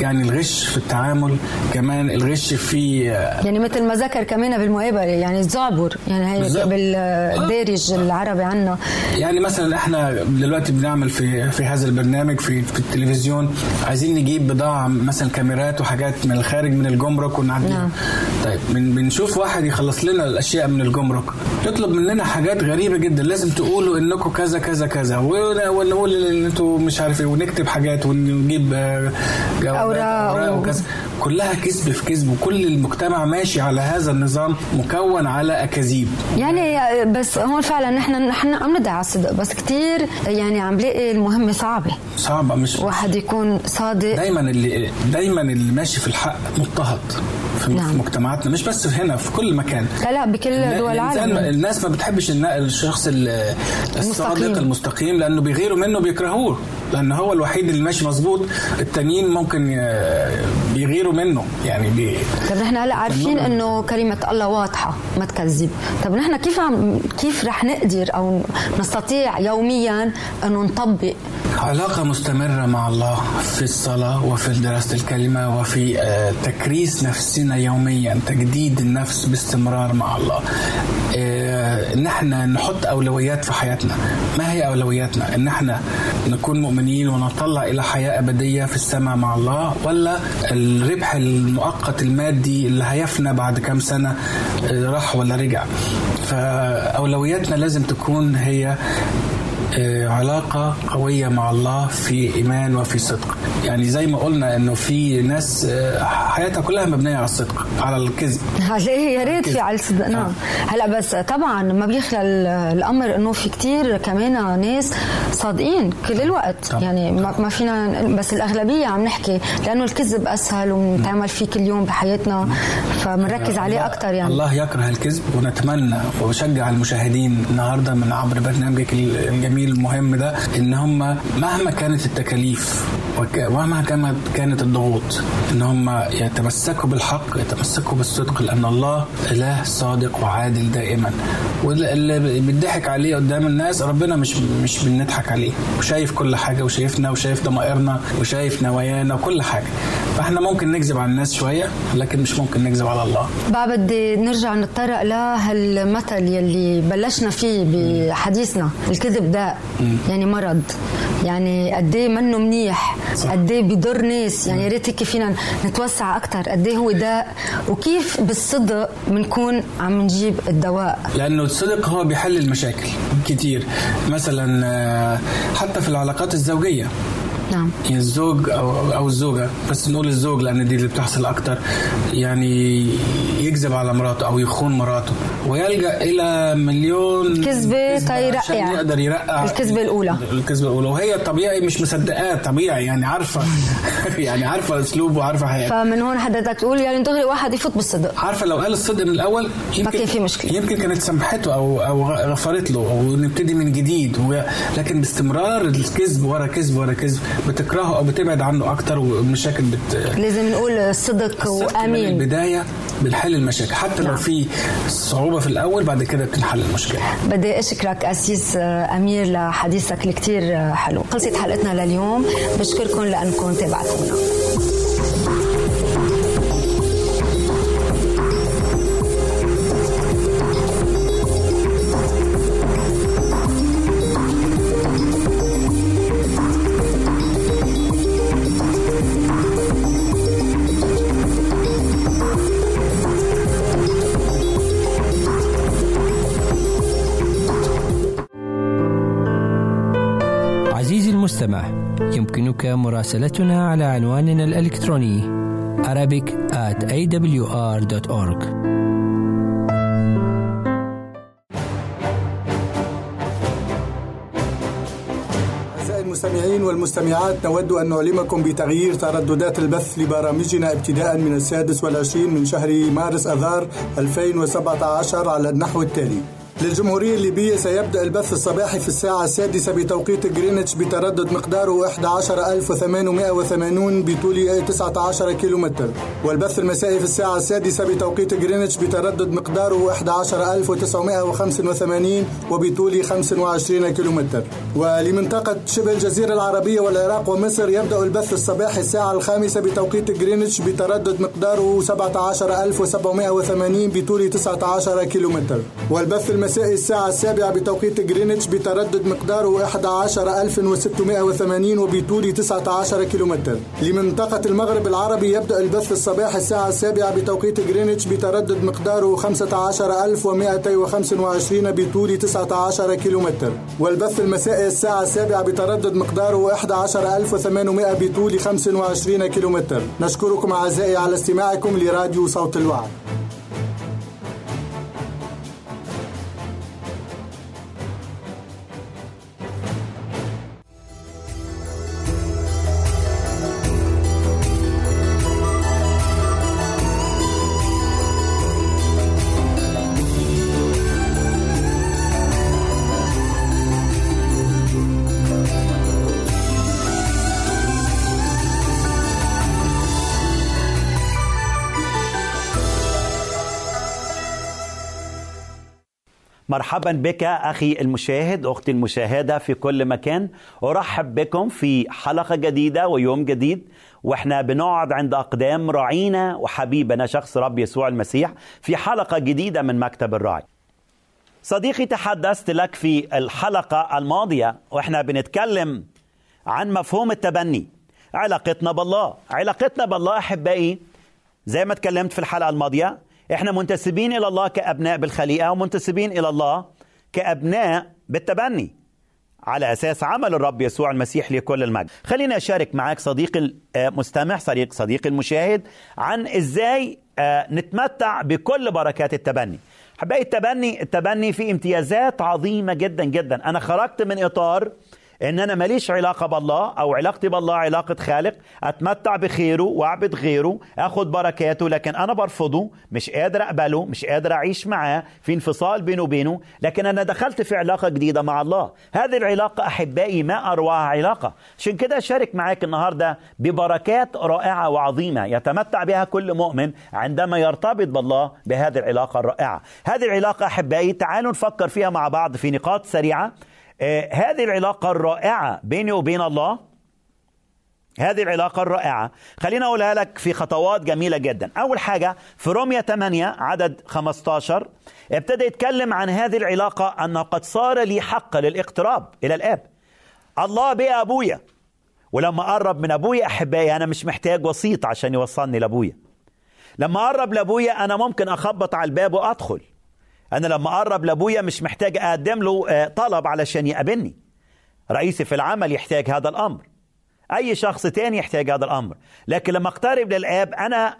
يعني الغش في التعامل كمان الغش في يعني مثل ما ذكر كمان بالمقابله يعني الزعبر يعني هي. بالدارج العربي عنا يعني مثلا إحنا دلوقتي بنعمل في في هذا البرنامج في في التلفزيون عايزين نجيب بضاعة مثلا كاميرات وحاجات من الخارج من الجمرك ونعديها نعم. طيب من بنشوف واحد يخلص لنا الأشياء من الجمرك يطلب مننا حاجات غريبة جدا لازم تقولوا إنكم كذا كذا كذا ون- ونقول ان أنتوا مش عارف إيه ونكتب حاجات ونجيب و- وكذا كلها كذب في كذب وكل المجتمع ماشي على هذا النظام مكون على أكاذيب. يعني بس هون فعلا نحن نحن عم ندعي على الصدق بس كتير يعني عم بلاقي المهمة صعبة. صعبة مش واحد يكون صادق. دايما اللي دايما اللي ماشي في الحق مضطهد في, نعم. مجتمعاتنا مش بس هنا في كل مكان. لا لا بكل دول العالم. الناس ما بتحبش الشخص ال- الصادق المستقيم. المستقيم لأنه بيغيروا منه بيكرهوه لأن هو الوحيد اللي ماشي مظبوط التانيين ممكن ي- بيغيروا منه. يعني بي طب نحن هلا عارفين إنه كلمة الله واضحة ما تكذب. طب نحن كيف عم كيف رح نقدر أو نستطيع يوميا إنه نطبق؟ علاقة مستمرة مع الله في الصلاة وفي دراسة الكلمة وفي آه، تكريس نفسنا يوميا تجديد النفس باستمرار مع الله. آه، ان إحنا نحط أولويات في حياتنا. ما هي أولوياتنا؟ إن إحنا نكون مؤمنين ونطلع إلى حياة أبدية في السماء مع الله ولا الربح الربح المؤقت المادي اللي هيفنى بعد كام سنة آه، راح ولا رجع. فأولوياتنا لازم تكون هي آه، علاقة قوية مع الله في إيمان وفي صدق. يعني زي ما قلنا إنه في ناس آه، حياتها كلها مبنية على الصدق على الكذب. ليه يا ريت في. على الصدق. نعم. هلا بس طبعا ما بيخلى ال- الأمر إنه في كتير كمان ناس صادقين كل الوقت. طبعاً. يعني ما ما فينا بس الأغلبية عم نحكي لأنه الكذب أسهل وبنتعامل فيه كل يوم بحياتنا فبنركز عليه أكثر يعني. الله يكره الكذب ونتمنى وبشجع المشاهدين النهارده من عبر برنامجك الجميل المهم ده إن هم مهما كانت التكاليف ومهما كانت كانت الضغوط إن هم يتمسكوا بالحق يتمسكوا بالصدق لأن الله إله صادق وعادل دائما. واللي بيضحك عليه قدام الناس ربنا مش مش بنضحك عليه. وشايف كل حاجة وشايفنا وشايف ضمائرنا وشايف نوايانا وكل حاجة. فإحنا ممكن نكذب على الناس شوية لكن مش ممكن نكذب على الله. بقى بدي نرجع نتطرق لهالمثل يلي بلشنا فيه بحديثنا. الكذب داء يعني مرض. يعني قد إيه منه منيح. قد إيه بيضر ناس. يعني يا ريت فينا نتوسع أكثر قد إيه هو داء. وكيف بالصدق بنكون عم نجيب الدواء؟ لأنه الصدق هو بيحل المشاكل كتير. مثلا آه، حتى في العلاقات الزوجية. نعم يعني الزوج أو أو الزوجه بس نقول الزوج لأن دي اللي بتحصل أكتر يعني يكذب على مراته أو يخون مراته ويلجأ إلى مليون كذبة عشان تيرقع. يقدر يرقع الكذبة الأولى. الكذبة الأولى وهي طبيعي مش مصدقاه طبيعي يعني عارفة يعني عارفة أسلوبه وعارفه حياته فمن هون حضرتك تقول يعني دغري واحد يفوت بالصدق عارفة لو قال الصدق من الأول يمكن كان في مشكلة. يمكن كانت سامحته أو أو غفرت له أو نبتدي من جديد. لكن باستمرار الكذب ورا كذب ورا كذب بتكرهه أو بتبعد عنه أكتر والمشاكل بت... لازم نقول الصدق الصدق من وأمين. البداية بنحل المشاكل. حتى لو نعم. في صعوبة في الأول بعد كده بتنحل المشكلة. بدي أشكرك أسيس أمير لحديثك الكتير حلو. خلصت حلقتنا لليوم. بشكركم لأنكم تابعتونا. يمكنك مراسلتنا على عنواننا الإلكتروني Arabic at awr.org أعزائي المستمعين والمستمعات نود أن نعلمكم بتغيير ترددات البث لبرامجنا ابتداء من السادس والعشرين من شهر مارس أذار 2017 على النحو التالي. للجمهورية الليبية سيبدأ البث الصباحي في الساعة السادسة بتوقيت جرينتش بتردد مقداره 11880 بطول 19 كيلومتر. والبث المسائي في الساعة السادسة بتوقيت جرينتش بتردد مقداره 11985 وبطول 25 كيلومتر. ولمنطقة شبه الجزيرة العربية والعراق ومصر يبدأ البث الصباحي الساعة الخامسة بتوقيت جرينتش بتردد مقداره 17780 بطول 19 كيلومتر. والبث المسائي الساعة السابعة بتوقيت جرينتش بتردد مقداره 11680 وبطول 19 كيلومتر. لمنطقة المغرب العربي يبدأ البث الصباحي الساعة السابعة بتوقيت جرينتش بتردد مقداره 15225 بطول 19 كيلومتر. والبث المسائي الساعة السابعة بتردد مقداره 11800 بطول 25 كيلومتر. نشكركم أعزائي على استماعكم لراديو صوت الوعد. مرحبا بك أخي المشاهد أختي المشاهدة في كل مكان أرحب بكم في حلقة جديدة ويوم جديد وإحنا بنقعد عند أقدام راعينا وحبيبنا شخص رب يسوع المسيح في حلقة جديدة من مكتب الراعي. صديقي تحدثت لك في الحلقة الماضية وإحنا بنتكلم عن مفهوم التبني. علاقتنا بالله علاقتنا بالله أحبائي زي ما تكلمت في الحلقة الماضية إحنا منتسبين إلى الله كأبناء بالخليقة ومنتسبين إلى الله كأبناء بالتبني. على أساس عمل الرب يسوع المسيح لكل المجد. خليني أشارك معك صديقي المستمع صديق صديقي المشاهد عن إزاي آه، نتمتع بكل بركات التبني. حبايبي التبني التبني فيه امتيازات عظيمة جدا جدا. أنا خرجت من إطار إن أنا ماليش علاقة بالله أو علاقتي بالله علاقة خالق أتمتع بخيره وأعبد غيره اخد بركاته لكن أنا برفضه مش قادر أقبله مش قادر أعيش معاه في انفصال بينه وبينه لكن أنا دخلت في علاقة جديدة مع الله. هذه العلاقة أحبائي ما أروعها علاقة. عشان كده أشارك معاك النهارده ببركات رائعة وعظيمة يتمتع بها كل مؤمن عندما يرتبط بالله بهذه العلاقة الرائعة. هذه العلاقة أحبائي تعالوا نفكر فيها مع بعض في نقاط سريعة. آه، هذه العلاقة الرائعة بيني وبين الله. هذه العلاقة الرائعة. خلينا أقولها لك في خطوات جميلة جدا. أول حاجة في رومية 8 عدد 15 ابتدى يتكلم عن هذه العلاقة أنه قد صار لي حق للاقتراب إلى الآب. الله بقى أبويا. ولما قرب من أبويا أحبائي أنا مش محتاج وسيط عشان يوصلني لأبويا. لما قرب لأبويا أنا ممكن أخبط على الباب وأدخل. أنا لما أقرب لأبويا مش محتاج أقدم له آه، طلب علشان يقابلني. رئيسي في العمل يحتاج هذا الأمر. أي شخص تاني يحتاج هذا الأمر. لكن لما أقترب للآب أنا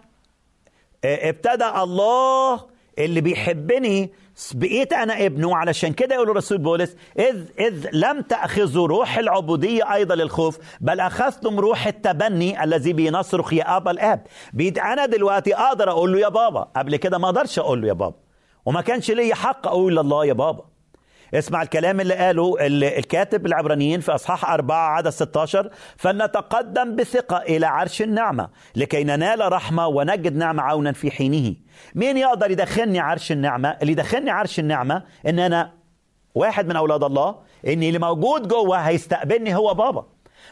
آه، ابتدى الله اللي بيحبني بقيت أنا ابنه. علشان كده يقول الرسول بولس إذ إذ لم تأخذوا روح العبودية أيضا للخوف بل أخذتم روح التبني الذي بينصرخ يا أبا الآب. بقيت أنا دلوقتي أقدر أقول له يا بابا. قبل كده ما أقدرش أقول له يا بابا. وما كانش لي حق أقول لله يا بابا. اسمع الكلام اللي قاله ال- الكاتب العبرانيين في أصحاح أربعة عدد 16 فلنتقدم بثقة إلى عرش النعمة لكي ننال رحمة ونجد نعمة عونا في حينه. مين يقدر يدخلني عرش النعمة؟ اللي يدخلني عرش النعمة إن أنا واحد من أولاد الله إن اللي موجود جوه هيستقبلني هو بابا.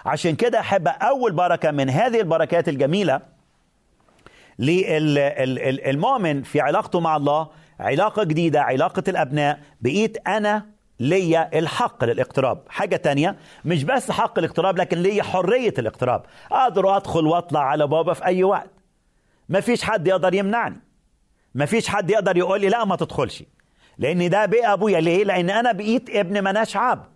عشان كده أحب أول بركة من هذه البركات الجميلة للمؤمن في علاقته مع الله علاقة جديدة علاقة الأبناء بقيت أنا ليا الحق للاقتراب. حاجة تانية مش بس حق الاقتراب لكن ليا حرية الاقتراب. أقدر أدخل وأطلع على بابا في أي وقت. مفيش حد يقدر يمنعني. مفيش حد يقدر يقول لي لا ما تدخلش. لأن ده بقى أبويا. ليه؟ لأن أنا بقيت ابن مناش عبد.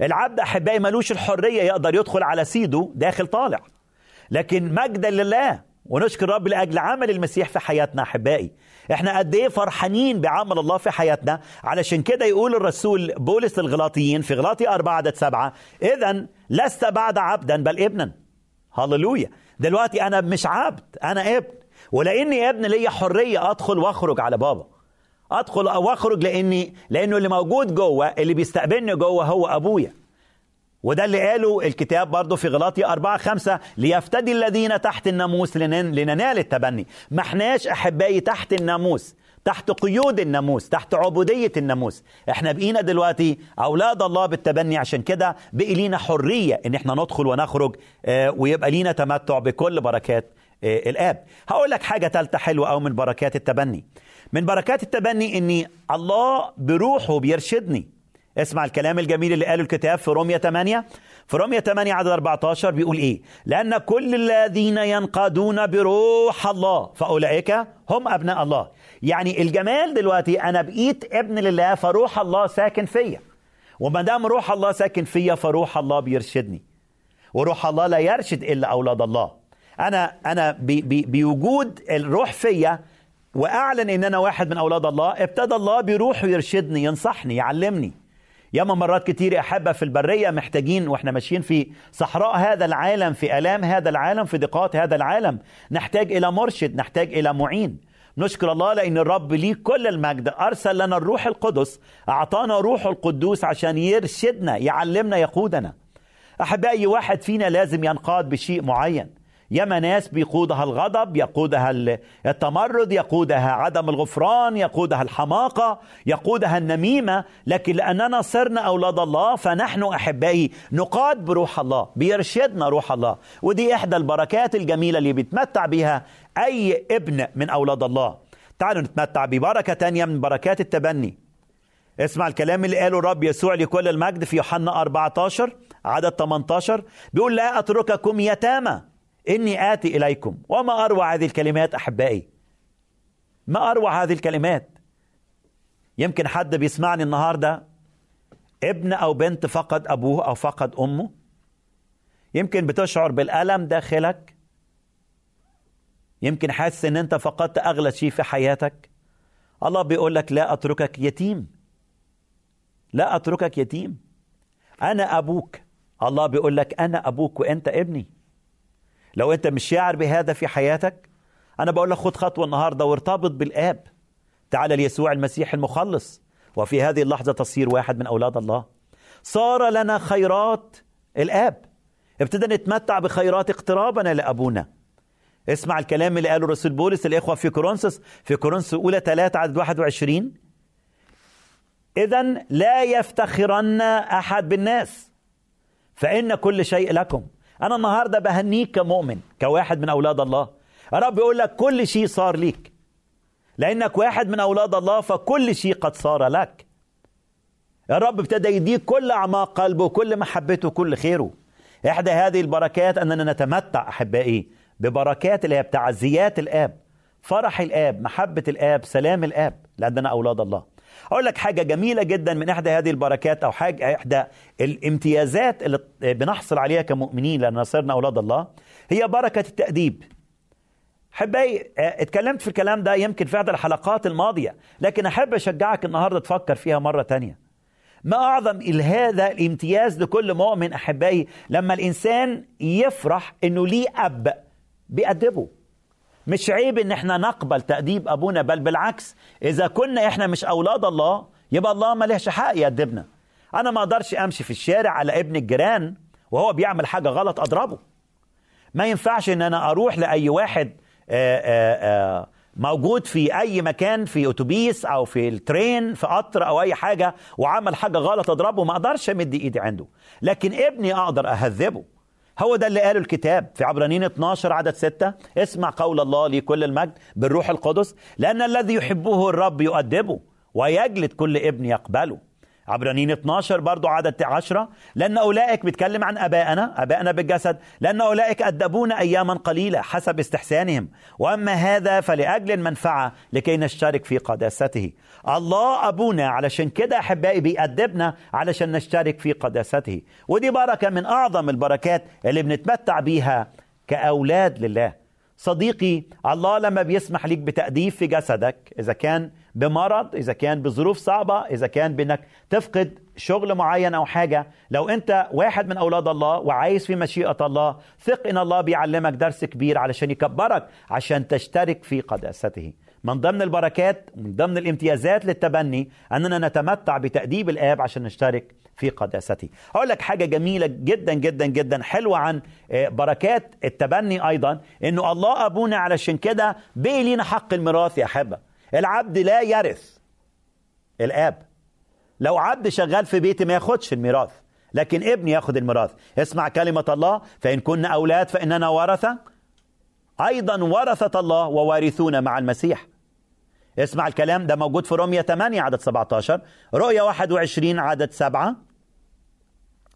العبد أحبائي ملوش الحرية يقدر يدخل على سيده داخل طالع. لكن مجدا لله ونشكر رب لأجل عمل المسيح في حياتنا أحبائي. إحنا قد إيه فرحانين بعمل الله في حياتنا. علشان كده يقول الرسول بولس الغلاطيين في غلاطي 4 عدد 7 اذا لست بعد عبدا بل ابنا. هللويا. دلوقتي أنا مش عبد أنا ابن. ولأني ابن ليا حرية أدخل وأخرج على بابا. أدخل أو اخرج لأني لأنه اللي موجود جوه اللي بيستقبلني جوه هو أبويا. وده اللي قاله الكتاب برضه في غلاطي أربعة خمسة ليفتدي الذين تحت الناموس لنن- لننال التبني. ما احناش أحبائي تحت الناموس تحت قيود الناموس تحت عبودية الناموس. إحنا بقينا دلوقتي أولاد الله بالتبني. عشان كده بقي لينا حرية إن إحنا ندخل ونخرج آه، ويبقى لينا تمتع بكل بركات آه، الآب. هقول لك حاجة تالتة حلوة أو من بركات التبني. من بركات التبني ان الله بروحه بيرشدني. اسمع الكلام الجميل اللي قاله الكتاب في رومية 8 في رومية 8 عدد 14 بيقول إيه؟ لأن كل الذين ينقادون بروح الله فأولئك هم أبناء الله. يعني الجمال دلوقتي أنا بقيت ابن لله فروح الله ساكن فيا. وما دام روح الله ساكن فيا فروح الله بيرشدني. وروح الله لا يرشد إلا أولاد الله. أنا أنا بي بي بوجود الروح فيا وأعلن إن أنا واحد من أولاد الله ابتدى الله بروحه يرشدني ينصحني يعلمني. ياما مرات كتير أحبة في البرية محتاجين وإحنا ماشيين في صحراء هذا العالم في آلام هذا العالم في ضيقات هذا العالم. نحتاج إلى مرشد نحتاج إلى معين. نشكر الله لأن الرب ليه كل المجد. أرسل لنا الروح القدس. أعطانا روح القدوس عشان يرشدنا يعلمنا يقودنا. أحبائي واحد فينا لازم ينقاد بشيء معين. ياما ناس بيقودها الغضب يقودها التمرد يقودها عدم الغفران يقودها الحماقة يقودها النميمة. لكن لأننا صرنا أولاد الله فنحن أحبائي نقاد بروح الله بيرشدنا روح الله. ودي إحدى البركات الجميلة اللي بيتمتع بها أي ابن من أولاد الله. تعالوا نتمتع ببركة تانية من بركات التبني. اسمع الكلام اللي قاله الرب يسوع لكل المجد في يوحنا 14 عدد 18 بيقول لا أترككم يتامى. إني آتي إليكم. وما أروع هذه الكلمات أحبائي. ما أروع هذه الكلمات. يمكن حد بيسمعني النهاردة. ابن أو بنت فقد أبوه أو فقد أمه. يمكن بتشعر بالألم داخلك. يمكن حاسس إن أنت فقدت أغلى شيء في حياتك. الله بيقول لك لا أتركك يتيم. لا أتركك يتيم. أنا أبوك. الله بيقول لك أنا أبوك وأنت ابني. لو انت مش شاعر بهذا في حياتك أنا بقول لك خد خطوة النهارده وارتبط بالآب. تعال ليسوع المسيح المخلص. وفي هذه اللحظة تصير واحد من أولاد الله. صار لنا خيرات الآب. ابتدى نتمتع بخيرات اقترابنا لأبونا. اسمع الكلام اللي قاله رسول بولس الاخوه في كورنثوس في كورنثوس اولى 3 عدد 21 اذا لا يفتخرن أحد بالناس. فإن كل شيء لكم. أنا النهارده بهنيك كمؤمن كواحد من أولاد الله. الرب بيقول لك كل شيء صار ليك. لأنك واحد من أولاد الله فكل شيء قد صار لك. الرب ابتدى يديك كل أعماق قلبه وكل محبته وكل خيره. إحدى هذه البركات أننا نتمتع أحبائي ببركات اللي هي بتعزيات الآب فرح الآب محبة الآب سلام الآب لأننا أولاد الله. أقول لك حاجة جميلة جدا من إحدى هذه البركات أو حاجة إحدى الامتيازات اللي بنحصل عليها كمؤمنين لاننا صرنا أولاد الله هي بركة التأديب. احبائي اتكلمت في الكلام ده يمكن في إحدى الحلقات الماضية لكن أحب أشجعك النهارده تفكر فيها مرة تانية. ما أعظم هذا الامتياز لكل مؤمن أحبائي لما الإنسان يفرح إنه ليه أب بيأدبه. مش عيب إن إحنا نقبل تأديب أبونا بل بالعكس إذا كنا إحنا مش أولاد الله يبقى الله ما لهش حق يأدبنا. أنا ما أقدرش أمشي في الشارع على ابن الجيران وهو بيعمل حاجة غلط أضربه. ما ينفعش إن أنا أروح لأي واحد آآ آآ موجود في أي مكان في أتوبيس أو في الترين في قطر أو أي حاجة وعمل حاجة غلط أضربه ما أقدرش أمد إيدي عنده. لكن ابني أقدر أهذبه. هو ده اللي قاله الكتاب في عبرانيين 12 عدد 6 اسمع قول الله لكل المجد بالروح القدس لأن الذي يحبه الرب يؤدبه ويجلد كل ابن يقبله. عبرانيين 12 برضو عدد 10 لأن أولئك بيتكلم عن أبائنا أبائنا بالجسد. لأن أولئك أدبونا أياما قليلة حسب استحسانهم. وأما هذا فلأجل المنفعة لكي نشترك في قداسته. الله أبونا. علشان كده أحبائي بيأدبنا علشان نشترك في قداسته. ودي بركة من أعظم البركات اللي بنتمتع بيها كأولاد لله. صديقي الله لما بيسمح ليك بتأديب في جسدك إذا كان بمرض إذا كان بظروف صعبة إذا كان بأنك تفقد شغل معين أو حاجة لو أنت واحد من أولاد الله وعايز في مشيئة الله ثق إن الله بيعلمك درس كبير علشان يكبرك عشان تشترك في قداسته. من ضمن البركات من ضمن الامتيازات للتبني أننا نتمتع بتأديب الآب عشان نشترك في قداسته. أقول لك حاجة جميلة جدا جدا جدا حلوة عن بركات التبني أيضا أنه الله أبونا علشان كده بقي لينا حق الميراث يا أحبة. العبد لا يرث الآب. لو عبد شغال في بيتي ما ياخدش الميراث لكن ابني ياخد الميراث. اسمع كلمة الله فإن كنا أولاد فإننا ورثة. أيضا ورثة الله ووارثون مع المسيح. اسمع الكلام ده موجود في رومية 8 عدد 17 رؤية 21 عدد 7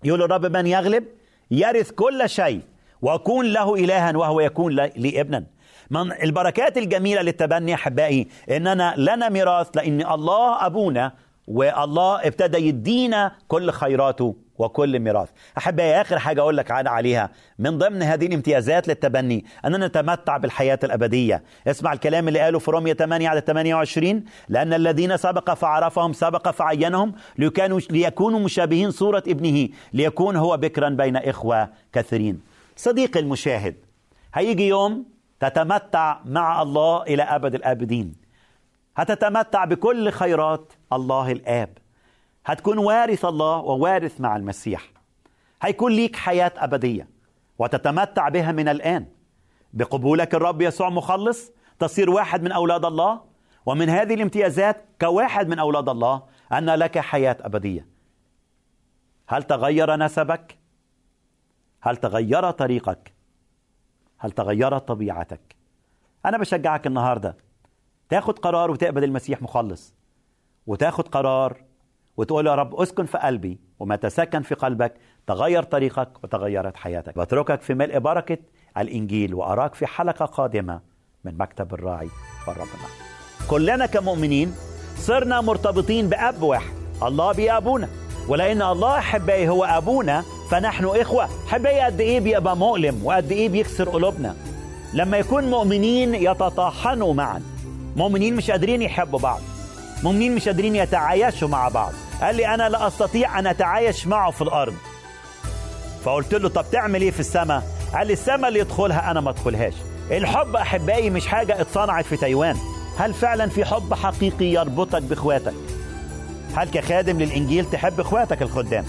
يقول الرب من يغلب يرث كل شيء وأكون له إلها وهو يكون لي ابنا من البركات الجميلة للتبني أحبائي إننا لنا ميراث لأن الله أبونا والله ابتدى يدينا كل خيراته. وكل ميراث. أحبائي آخر حاجة أقول لك عليها. من ضمن هذه الامتيازات للتبني أننا نتمتع بالحياة الأبدية. اسمع الكلام اللي قاله في رومية 8 على 28 لأن الذين سبق فعرفهم سبق فعينهم ليكونوا, ليكونوا مشابهين صورة ابنه. ليكون هو بكرا بين إخوة كثيرين. صديقي المشاهد هيجي يوم تتمتع مع الله إلى أبد الآبدين. هتتمتع بكل خيرات الله الآب. هتكون وارث الله ووارث مع المسيح هيكون ليك حياة أبدية وتتمتع بها من الآن بقبولك الرب يسوع مخلص تصير واحد من أولاد الله ومن هذه الامتيازات كواحد من أولاد الله أن لك حياة أبدية هل تغير نسبك؟ هل تغير طريقك؟ هل تغيرت طبيعتك؟ أنا بشجعك النهاردة تاخد قرار وتقبل المسيح مخلص وتاخد قرار وتقول يا رب اسكن في قلبي وما تسكن في قلبك تغير طريقك وتغيرت حياتك. بتركك في ملء بركة الإنجيل وأراك في حلقة قادمة من مكتب الراعي والرب معك كلنا كمؤمنين صرنا مرتبطين بأب واحد الله بأبونا ولأن الله أحبائي هو أبونا فنحن إخوة. أحبائي قد إيه بيبقى مؤلم وقد إيه بيكسر قلوبنا. لما يكون مؤمنين يتطاحنوا معا. مؤمنين مش قادرين يحبوا بعض. مؤمنين مش قادرين يتعايشوا مع بعض. قال لي أنا لا أستطيع أن أتعايش معه في الأرض. فقلت له طب تعمل إيه في السماء قال لي السماء اللي يدخلها أنا ما أدخلهاش. الحب أحبائي مش حاجة اتصنعت في تايوان. هل فعلا في حب حقيقي يربطك بإخواتك؟ هل كخادم للإنجيل تحب إخواتك الخدام؟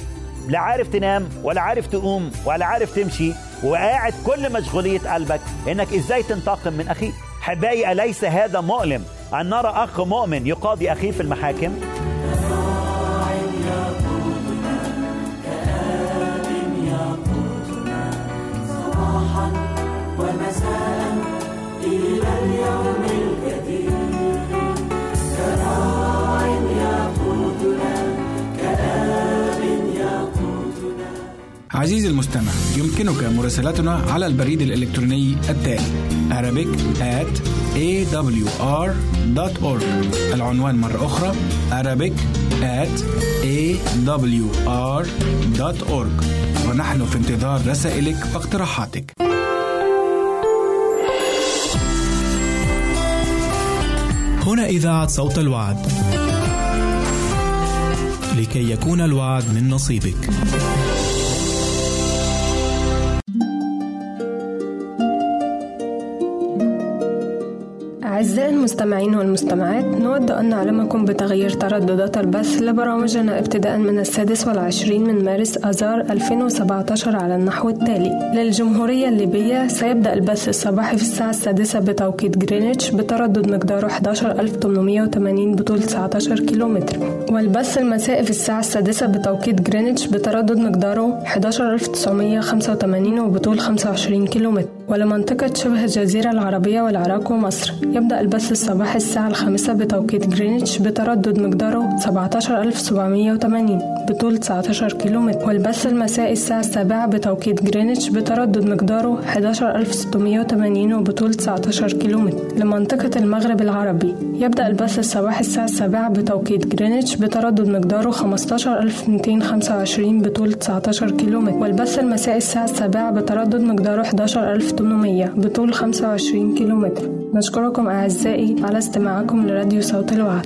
لا عارف تنام ولا عارف تقوم ولا عارف تمشي وقاعد كل مشغولية قلبك إنك إزاي تنتقم من أخيك؟ حبائي أليس هذا مؤلم؟ أن نرى أخ مؤمن يقاضي أخيه في المحاكم؟ عزيزي المستمع يمكنك مراسلتنا على البريد الإلكتروني التالي Arabic at awr.org العنوان مرة أخرى Arabic at awr.org ونحن في انتظار رسائلك واقتراحاتك هنا إذاعة صوت الوعد. لكي يكون الوعد من نصيبك. المستمعين والمستمعات نود أن نعلمكم بتغيير ترددات البث لبرامجنا ابتداء من السادس والعشرين من مارس آذار 2017 على النحو التالي. للجمهورية الليبية سيبدأ البث الصباحي في الساعة السادسة بتوقيت جرينتش بتردد مقداره 11880 بطول 19 كيلومتر. والبث المسائي في الساعة السادسة بتوقيت جرينتش بتردد مقداره 11985 وبطول 25 كيلومتر. ولمنطقة شبه الجزيرة العربية والعراق ومصر. يبدأ البث الصباحي الساعة الخامسة بتوقيت جرينتش بتردد مقداره 17780 بطول 19 كيلومتر. والبث المسائي الساعة السابعة بتوقيت جرينتش بتردد مقداره 11680 وبطول 19 كيلومتر. لمنطقة المغرب العربي. يبدأ البث الصباحي الساعة السابعة بتوقيت جرينتش بتردد مقداره 15225 بطول 19 كيلومتر. والبث المسائي الساعة السابعة بتردد مقداره 11800 بطول 25 كيلومتر. نشكركم أعزائي على استماعكم لراديو صوت الوعد.